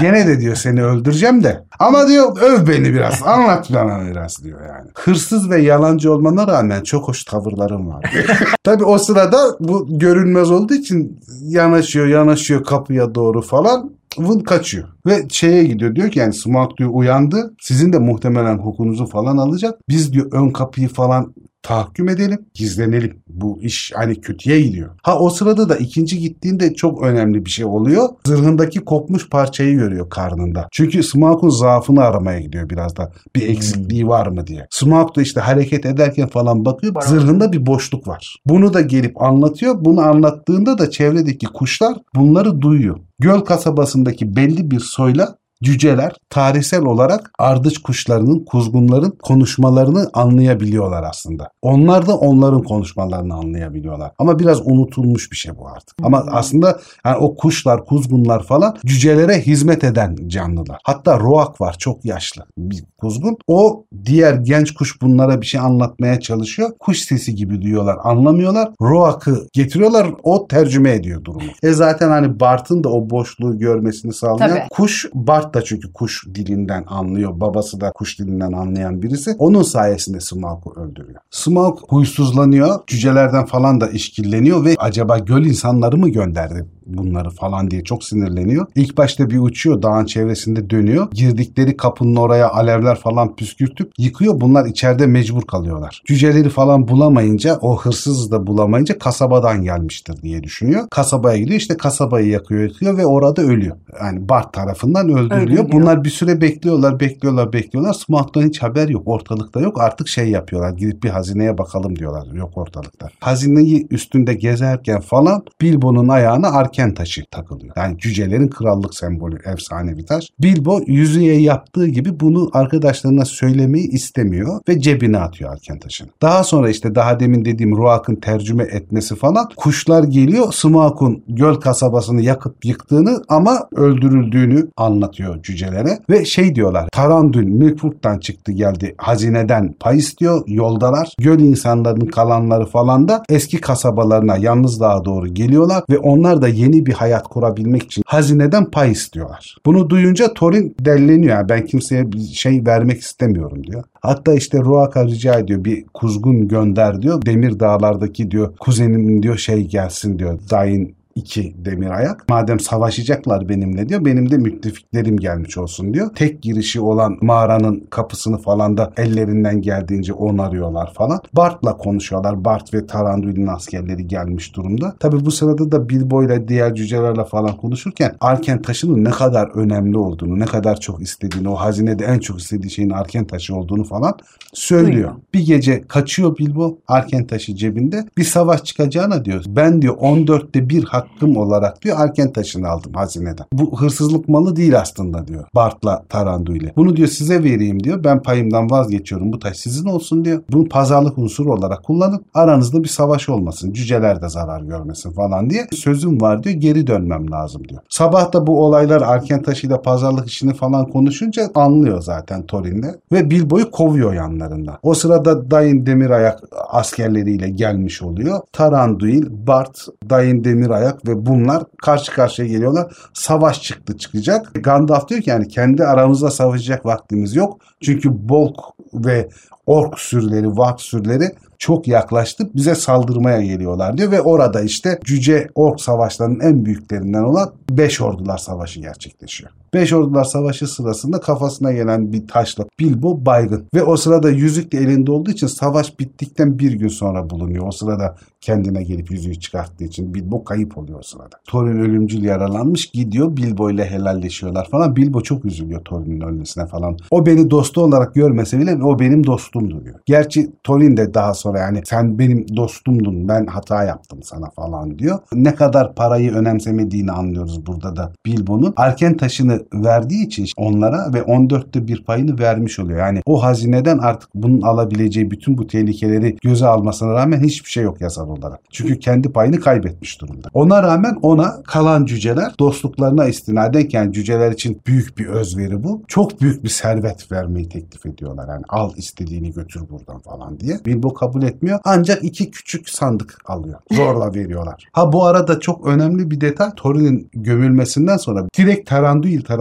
S1: Gene de diyor seni öldüreceğim de. Ama diyor öv beni biraz. Anlat bana biraz diyor yani. Hırsız ve yalancı olmana rağmen çok hoş tavırlarım var. Tabii o sırada bu görünmez olduğu için yanaşıyor yanaşıyor kapıya doğru falan. Vın kaçıyor. Ve şeye gidiyor diyor ki yani Smaug diyor uyandı. Sizin de muhtemelen hukukunuzu falan alacak. Biz diyor ön kapıyı falan tahakküm edelim, gizlenelim. Bu iş hani kötüye gidiyor. Ha o sırada da ikinci gittiğinde çok önemli bir şey oluyor. Zırhındaki kopmuş parçayı görüyor karnında. Çünkü Smaug'un zaafını aramaya gidiyor biraz da. Bir eksikliği var mı diye. Smaug da işte hareket ederken falan bakıyor.
S2: Var.
S1: Zırhında bir boşluk var. Bunu da gelip anlatıyor. Bunu anlattığında da çevredeki kuşlar bunları duyuyor. Göl kasabasındaki belli bir soyla Cüceler tarihsel olarak ardıç kuşlarının, kuzgunların konuşmalarını anlayabiliyorlar aslında. Onlar da onların konuşmalarını anlayabiliyorlar. Ama biraz unutulmuş bir şey bu artık. Ama aslında yani o kuşlar, kuzgunlar falan cücelere hizmet eden canlılar. Hatta roak var çok yaşlı bir kuzgun. O diğer genç kuş bunlara bir şey anlatmaya çalışıyor. Kuş sesi gibi duyuyorlar, anlamıyorlar. Roak'ı getiriyorlar, o tercüme ediyor durumu. E zaten hani Bart'ın da o boşluğu görmesini sağlayan
S2: Tabii.
S1: kuş Bart da çünkü kuş dilinden anlıyor. Babası da kuş dilinden anlayan birisi. Onun sayesinde Smaug'u öldürüyor. Smaug huysuzlanıyor. Cücelerden falan da işkilleniyor ve acaba göl insanları mı gönderdi bunları falan diye çok sinirleniyor. İlk başta bir uçuyor dağın çevresinde dönüyor. Girdikleri kapının oraya alevler falan püskürtüp yıkıyor. Bunlar içeride mecbur kalıyorlar. Cüceleri falan bulamayınca o hırsız da bulamayınca kasabadan gelmiştir diye düşünüyor. Kasabaya gidiyor işte kasabayı yakıyor yakıyor ve orada ölüyor. Yani Bart tarafından öldürülüyor.
S2: Öldürülüyor.
S1: Bunlar bir süre bekliyorlar bekliyorlar bekliyorlar. Smaug'dan hiç haber yok ortalıkta yok. Artık şey yapıyorlar gidip bir hazineye bakalım diyorlar. Yok ortalıkta. Hazineyi üstünde gezerken falan Bilbo'nun ayağına arken taşı takılıyor. Yani cücelerin krallık sembolü efsane bir taş. Bilbo yüzüğe yaptığı gibi bunu arkadaşlarına söylemeyi istemiyor ve cebine atıyor arken taşını. Daha sonra işte daha demin dediğim Ruak'ın tercüme etmesi falan kuşlar geliyor Smaug'un göl kasabasını yakıp yıktığını ama öldürüldüğünü anlatıyor cücelere ve şey diyorlar Tarandül Milford'dan çıktı geldi hazineden pay istiyor yoldalar. Göl insanların kalanları falan da eski kasabalarına yalnız dağa doğru geliyorlar ve onlar da yeni bir hayat kurabilmek için hazineden pay istiyorlar. Bunu duyunca Thorin delleniyor. Yani ben kimseye bir şey vermek istemiyorum diyor. Hatta işte Ruaka rica ediyor bir kuzgun gönder diyor. Demir dağlardaki diyor kuzenim diyor şey gelsin diyor. Dain iki demir ayak. Madem savaşacaklar benimle diyor. Benim de müttefiklerim gelmiş olsun diyor. Tek girişi olan mağaranın kapısını falan da ellerinden geldiğince onarıyorlar falan. Bart'la konuşuyorlar. Bart ve Taranduil'in askerleri gelmiş durumda. Tabi bu sırada da Bilbo ile diğer cücelerle falan konuşurken Arken taşının ne kadar önemli olduğunu, ne kadar çok istediğini, o hazinede en çok istediği şeyin Arken taşı olduğunu falan söylüyor.
S2: Duyuyor.
S1: Bir gece kaçıyor Bilbo Arken taşı cebinde. Bir savaş çıkacağına diyor. Ben diyor 14'te bir hakkım olarak diyor Arken taşını aldım hazineden. Bu hırsızlık malı değil aslında diyor. Bart'la Tarandu ile. Bunu diyor size vereyim diyor. Ben payımdan vazgeçiyorum. Bu taş sizin olsun diyor. Bunu pazarlık unsuru olarak kullanın. Aranızda bir savaş olmasın. Cüceler de zarar görmesin falan diye. Sözüm var diyor. Geri dönmem lazım diyor. Sabah da bu olaylar Arken taşıyla pazarlık işini falan konuşunca anlıyor zaten Thorin'le. Ve Bilbo'yu kovuyor yanlarında. O sırada Dain Demirayak askerleriyle gelmiş oluyor. Taranduil, Bart, Dain Demirayak ve bunlar karşı karşıya geliyorlar. Savaş çıktı çıkacak. Gandalf diyor ki yani kendi aramızda savaşacak vaktimiz yok. Çünkü Bolk ve Ork sürüleri, Vak sürüleri çok yaklaştı. Bize saldırmaya geliyorlar diyor ve orada işte Cüce Ork savaşlarının en büyüklerinden olan Beş Ordular Savaşı gerçekleşiyor. Beş Ordular Savaşı sırasında kafasına gelen bir taşla Bilbo baygın. Ve o sırada yüzük de elinde olduğu için savaş bittikten bir gün sonra bulunuyor. O sırada kendine gelip yüzüğü çıkarttığı için Bilbo kayıp oluyor o sırada. Thorin ölümcül yaralanmış gidiyor Bilbo ile helalleşiyorlar falan. Bilbo çok üzülüyor Thorin'in ölmesine falan. O beni dostu olarak görmese bile o benim dostumdu diyor. Gerçi Thorin de daha sonra yani sen benim dostumdun ben hata yaptım sana falan diyor. Ne kadar parayı önemsemediğini anlıyoruz burada da Bilbo'nun. Arken taşını verdiği için onlara ve 14'te bir payını vermiş oluyor. Yani o hazineden artık bunun alabileceği bütün bu tehlikeleri göze almasına rağmen hiçbir şey yok yasal olarak. Çünkü kendi payını kaybetmiş durumda. Ona rağmen ona kalan cüceler dostluklarına istinadeyken cüceler için büyük bir özveri bu. Çok büyük bir servet vermeyi teklif ediyorlar. Yani al istediğini götür buradan falan diye. Bilbo kabul etmiyor. Ancak iki küçük sandık alıyor. Zorla veriyorlar. Ha bu arada çok önemli bir detay. Thorin'in gömülmesinden sonra direkt Taranduil tarafından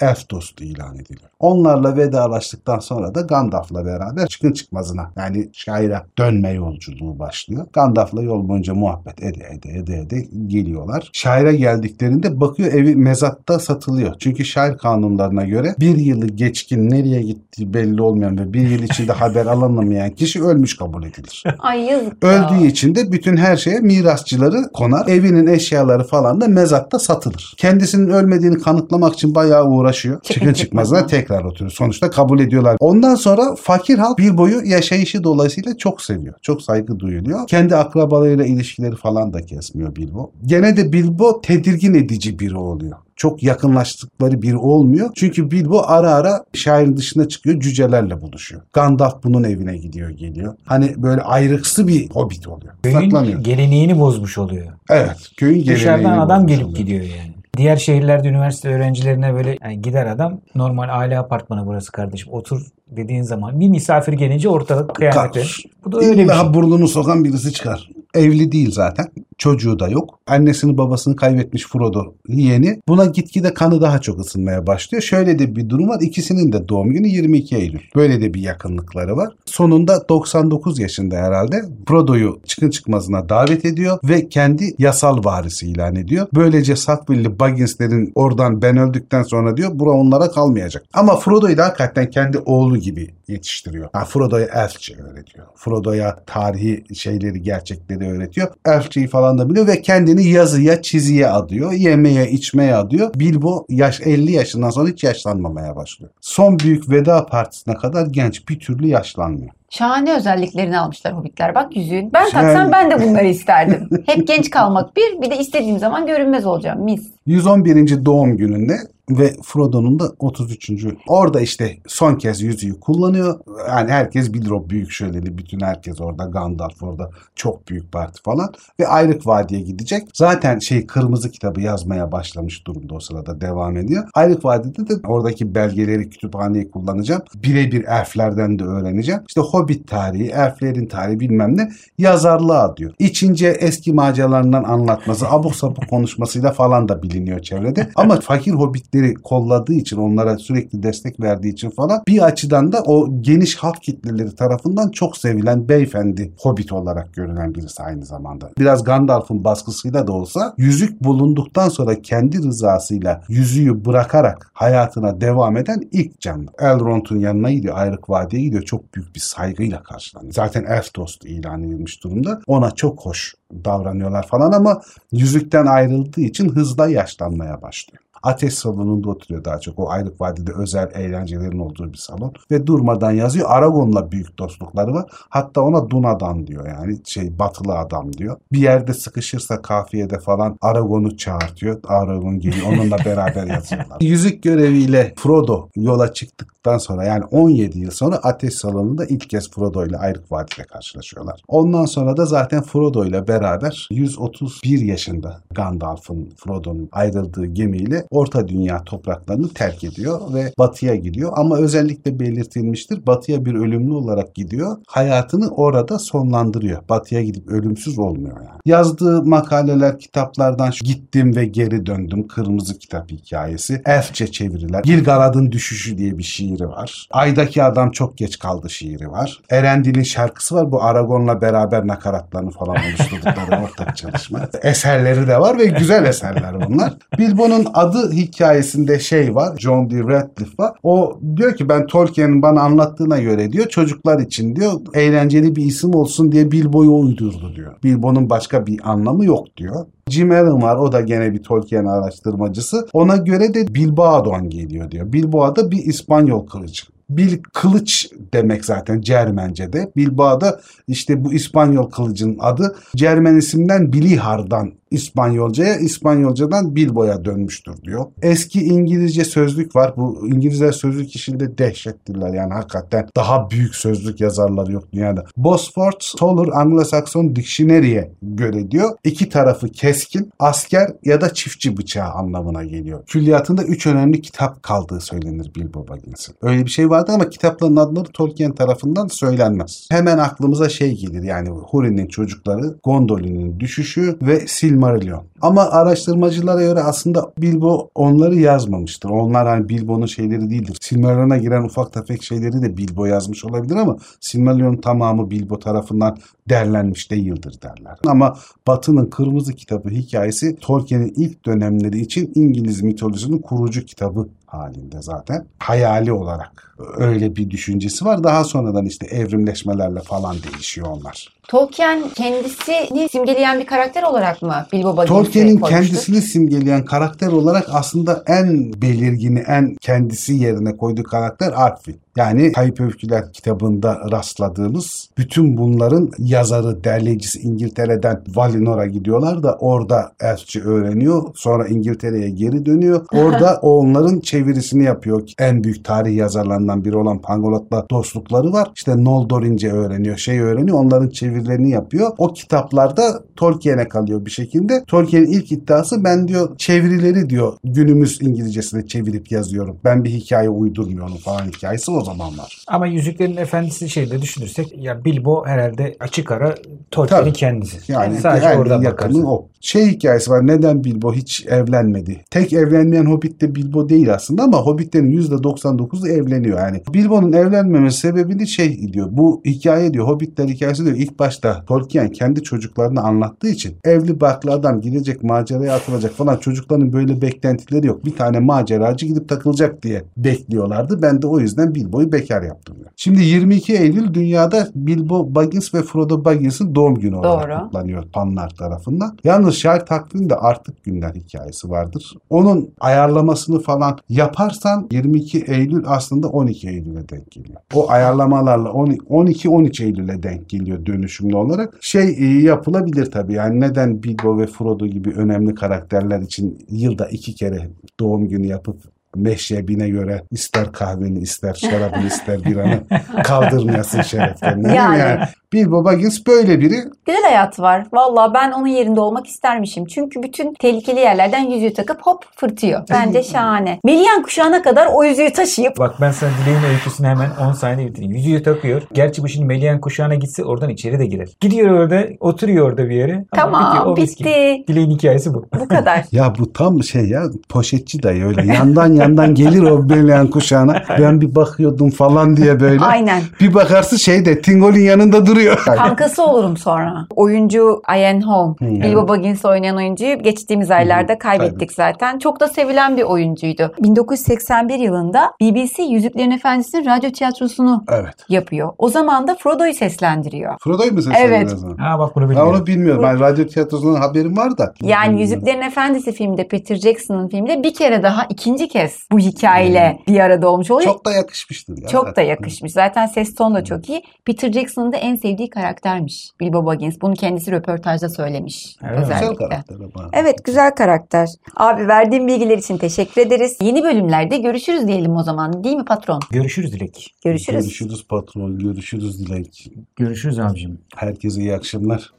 S1: elf dostu ilan ediliyor. Onlarla vedalaştıktan sonra da Gandalf'la beraber çıkın çıkmazına yani şaire dönme yolculuğu başlıyor. Gandalf'la yol boyunca muhabbet ede ede ede ede geliyorlar. Şaire geldiklerinde bakıyor evi mezatta satılıyor. Çünkü şair kanunlarına göre bir yılı geçkin nereye gittiği belli olmayan ve bir yıl içinde haber alınamayan kişi ölmüş kabul edilir.
S2: Ay yazık ya.
S1: Öldüğü için de bütün her şeye mirasçıları konar. Evinin eşyaları falan da mezatta satılır. Kendisinin ölmediğini kanıtlamak için bayağı uğraşıyor.
S2: Çıkın
S1: Çıkın çıkmazına tekrar oturuyor. Sonuçta kabul ediyorlar. Ondan sonra fakir halk Bilbo'yu yaşayışı dolayısıyla çok seviyor. Çok saygı duyuluyor. Kendi akrabalarıyla ilişkileri falan da kesmiyor Bilbo. Gene de Bilbo tedirgin edici biri oluyor. çok yakınlaştıkları biri olmuyor. Çünkü Bilbo ara ara şairin dışına çıkıyor cücelerle buluşuyor. Gandalf bunun evine gidiyor geliyor. Hani böyle ayrıksı bir hobbit oluyor. Saklanıyor.
S3: Köyün geleneğini bozmuş oluyor.
S1: Evet. Köyün
S3: Dışarıdan
S1: geleneğini
S3: adam
S1: bozmuş
S3: gelip
S1: oluyor.
S3: gidiyor yani. Diğer şehirlerde üniversite öğrencilerine böyle yani gider adam normal aile apartmanı burası kardeşim otur dediğin zaman bir misafir gelince ortalık kıyamete. Bu da öyle bir
S1: İlla
S3: şey.
S1: burnunu sokan birisi çıkar. Evli değil zaten. Çocuğu da yok. Annesini babasını kaybetmiş Frodo yeğeni. Buna gitgide kanı daha çok ısınmaya başlıyor. Şöyle de bir durum var. İkisinin de doğum günü 22 Eylül. Böyle de bir yakınlıkları var. Sonunda 99 yaşında herhalde Frodo'yu çıkın çıkmazına davet ediyor ve kendi yasal varisi ilan ediyor. Böylece Sackville'li Baggins'lerin oradan ben öldükten sonra diyor bura onlara kalmayacak. Ama Frodo'yu da hakikaten kendi oğlu gibi yetiştiriyor. Ha, Frodo'ya elfçe öğretiyor. Frodo'ya tarihi şeyleri, gerçekleri öğretiyor. Elfçeyi falan da biliyor ve kendini yazıya, çiziye adıyor. Yemeye, içmeye adıyor. Bilbo yaş 50 yaşından sonra hiç yaşlanmamaya başlıyor. Son büyük veda partisine kadar genç bir türlü yaşlanmıyor.
S2: Şahane özelliklerini almışlar hobbitler. Bak yüzüğün. Ben
S1: Yani-
S2: taksam ben de bunları isterdim. Hep genç kalmak bir. Bir de istediğim zaman görünmez olacağım. Mis.
S1: 111. doğum gününde ve Frodo'nun da 33. Orada işte son kez yüzüğü kullanıyor. Yani herkes bilir o büyük şöleni. Bütün herkes orada. Gandalf orada. Çok büyük parti falan. Ve Ayrık Vadi'ye gidecek. Zaten şey kırmızı kitabı yazmaya başlamış durumda o sırada devam ediyor. Ayrık Vadi'de de oradaki belgeleri kütüphaneyi kullanacağım. Birebir elflerden de öğreneceğim. İşte Hobbit tarihi, elflerin tarihi bilmem ne yazarlığa diyor. İçince eski maceralarından anlatması, abuk sabuk konuşmasıyla falan da biliniyor çevrede. Ama fakir hobbitleri kolladığı için, onlara sürekli destek verdiği için falan bir açıdan da o geniş halk kitleleri tarafından çok sevilen beyefendi hobbit olarak görülen birisi aynı zamanda. Biraz Gandalf'ın baskısıyla da olsa yüzük bulunduktan sonra kendi rızasıyla yüzüğü bırakarak hayatına devam eden ilk canlı. Elrond'un yanına gidiyor, Ayrık Vadi'ye gidiyor. Çok büyük bir saygıyla karşılanıyor. Zaten elf dostu ilan edilmiş durumda. Ona çok hoş davranıyorlar falan ama yüzükten ayrıldığı için hızla yaşlanmaya başlıyor. Ateş salonunda oturuyor daha çok. O Ayrık Vadi'de özel eğlencelerin olduğu bir salon. Ve durmadan yazıyor. Aragon'la büyük dostlukları var. Hatta ona Duna'dan diyor yani. Şey batılı adam diyor. Bir yerde sıkışırsa kafiyede falan Aragon'u çağırtıyor. Aragon geliyor. Onunla beraber yazıyorlar. Yüzük göreviyle Frodo yola çıktıktan sonra yani 17 yıl sonra Ateş Salonu'nda ilk kez Frodo ile Ayrık Vadi'de karşılaşıyorlar. Ondan sonra da zaten Frodo ile beraber 131 yaşında Gandalf'ın Frodo'nun ayrıldığı gemiyle Orta Dünya topraklarını terk ediyor ve batıya gidiyor. Ama özellikle belirtilmiştir. Batıya bir ölümlü olarak gidiyor. Hayatını orada sonlandırıyor. Batıya gidip ölümsüz olmuyor yani. Yazdığı makaleler, kitaplardan gittim ve geri döndüm. Kırmızı kitap hikayesi. Elfçe çeviriler. Gilgalad'ın düşüşü diye bir şiiri var. Aydaki adam çok geç kaldı şiiri var. Erendil'in şarkısı var. Bu Aragon'la beraber nakaratlarını falan oluşturdukları ortak çalışma. Eserleri de var ve güzel eserler bunlar. Bilbo'nun adı hikayesinde şey var. John D. Radcliffe var. O diyor ki ben Tolkien'in bana anlattığına göre diyor çocuklar için diyor eğlenceli bir isim olsun diye Bilbo'yu uydurdu diyor. Bilbo'nun başka bir anlamı yok diyor. Jim Allen var. O da gene bir Tolkien araştırmacısı. Ona göre de Bilbao'dan geliyor diyor. Bilbao da bir İspanyol kılıcı. Bil kılıç demek zaten Cermence'de. Bilbao'da işte bu İspanyol kılıcın adı Cermen isimden Bilihar'dan İspanyolcaya, İspanyolcadan Bilbo'ya dönmüştür diyor. Eski İngilizce sözlük var. Bu İngilizler sözlük işinde dehşettirler. Yani hakikaten daha büyük sözlük yazarları yok dünyada. Bosford Solar Anglo-Saxon Dictionary'e göre diyor. iki tarafı keskin, asker ya da çiftçi bıçağı anlamına geliyor. Külliyatında üç önemli kitap kaldığı söylenir Bilbo Baggins'in. Öyle bir şey vardı ama kitapların adları Tolkien tarafından söylenmez. Hemen aklımıza şey gelir yani Húrin'in çocukları, Gondolin'in düşüşü ve Silmarillion. Ama araştırmacılara göre aslında Bilbo onları yazmamıştır. Onlar hani Bilbo'nun şeyleri değildir. Silmarillion'a giren ufak tefek şeyleri de Bilbo yazmış olabilir ama Silmarillion tamamı Bilbo tarafından derlenmiş değildir derler. Ama Batı'nın Kırmızı Kitabı hikayesi Tolkien'in ilk dönemleri için İngiliz mitolojisinin kurucu kitabı halinde zaten. Hayali olarak öyle bir düşüncesi var. Daha sonradan işte evrimleşmelerle falan değişiyor onlar.
S2: Tolkien kendisini simgeleyen bir karakter olarak mı Bilbo Baggins'i
S1: Tolkien'in kendisini simgeleyen karakter olarak aslında en belirgini, en kendisi yerine koyduğu karakter Arthur. Yani Kayıp Öyküler kitabında rastladığımız bütün bunların yazarı, derleyicisi İngiltere'den Valinor'a gidiyorlar da orada Elfçe öğreniyor. Sonra İngiltere'ye geri dönüyor. Orada onların çevirisini yapıyor. En büyük tarih yazarlarından biri olan Pangolot'la dostlukları var. İşte Noldorince öğreniyor, şey öğreniyor. Onların çevirilerini yapıyor. O kitaplarda Tolkien'e kalıyor bir şekilde. Tolkien'in ilk iddiası ben diyor çevirileri diyor günümüz İngilizcesine çevirip yazıyorum. Ben bir hikaye uydurmuyorum falan hikayesi o zamanlar.
S3: Ama Yüzüklerin Efendisi şeyde düşünürsek ya Bilbo herhalde açık ara Tolkien'in kendisi.
S1: Yani
S3: sadece
S1: en
S3: oradan
S1: yakını o. Şey hikayesi var. Neden Bilbo hiç evlenmedi? Tek evlenmeyen Hobbit de Bilbo değil aslında ama Hobbitlerin %99'u evleniyor. Yani Bilbo'nun evlenmemesi sebebini şey diyor. Bu hikaye diyor Hobbitler hikayesi diyor. ilk başta Tolkien kendi çocuklarına anlattığı için evli barklı adam gidecek maceraya atılacak falan çocukların böyle beklentileri yok. Bir tane maceracı gidip takılacak diye bekliyorlardı. Ben de o yüzden Bilbo'yu bekar yaptım. diyor. Şimdi 22 Eylül dünyada Bilbo Baggins ve Frodo Baggins'in doğum günü olarak
S2: Doğru.
S1: kutlanıyor fanlar tarafından. Yalnız şark takviminde artık günler hikayesi vardır. Onun ayarlamasını falan yaparsan 22 Eylül aslında 12 Eylül'e denk geliyor. O ayarlamalarla 12-13 Eylül'e denk geliyor dönüşümlü olarak. Şey e, yapılabilir tabii yani neden Bilbo ve Frodo gibi önemli karakterler için yılda iki kere doğum günü yapıp meşrebine göre ister kahveni ister şarabını ister biranı kaldırmayasın mi
S2: Yani.
S1: yani Bilbo Baggins böyle biri
S2: Güzel hayatı var. Valla ben onun yerinde olmak istermişim. Çünkü bütün tehlikeli yerlerden yüzüğü takıp hop fırtıyor. Bence şahane. Melian kuşağına kadar o yüzüğü taşıyıp
S3: Bak ben sana Dileğin öyküsünü hemen 10 saniye bitireyim. Yüzüğü takıyor. Gerçi bu şimdi Melian kuşağına gitse oradan içeri de girer. Gidiyor orada oturuyor orada bir yere. Ama
S2: tamam
S3: gibi.
S2: bitti.
S3: Dileğin hikayesi bu.
S2: Bu kadar.
S1: Ya bu tam şey ya poşetçi dayı öyle yandan yandan gelir o Belian kuşağına. Ben bir bakıyordum falan diye böyle.
S2: Aynen.
S1: Bir bakarsın şeyde Tingol'in yanında duruyor.
S2: Kankası olurum sonra. Oyuncu Ian Holm.
S1: Hmm.
S2: Bilbo Baggins oynayan oyuncuyu geçtiğimiz aylarda kaybettik zaten. Çok da sevilen bir oyuncuydu. 1981 yılında BBC Yüzüklerin Efendisi'nin radyo tiyatrosunu
S1: Evet.
S2: yapıyor. O zaman da Frodo'yu seslendiriyor.
S1: Frodo'yu mu seslendiriyor
S2: Evet.
S1: o zaman?
S3: Ha bak bunu
S1: Ben
S3: bilmiyorum.
S1: onu bilmiyorum. Ben radyo tiyatrosundan haberim var da.
S2: Yani. Yüzüklerin Efendisi filmde Peter Jackson'ın filmde bir kere daha ikinci kez bu hikayeyle bir arada olmuş oluyor.
S1: Hmm. Çok da yakışmıştır. Ya.
S2: Çok da yakışmış. Zaten ses tonu da çok iyi. Peter Jackson'ın da en sevdiği karaktermiş Bilbo Baggins. Bunu kendisi röportajda söylemiş
S3: Evet,
S1: Güzel
S2: özellikle.
S1: karakter ama.
S2: Evet güzel karakter. Abi verdiğin bilgiler için teşekkür ederiz. Yeni bölümlerde görüşürüz diyelim o zaman. Değil mi patron?
S3: Görüşürüz Dilek.
S2: Görüşürüz.
S1: Görüşürüz patron. Görüşürüz Dilek.
S3: Görüşürüz abicim.
S1: Herkese iyi akşamlar.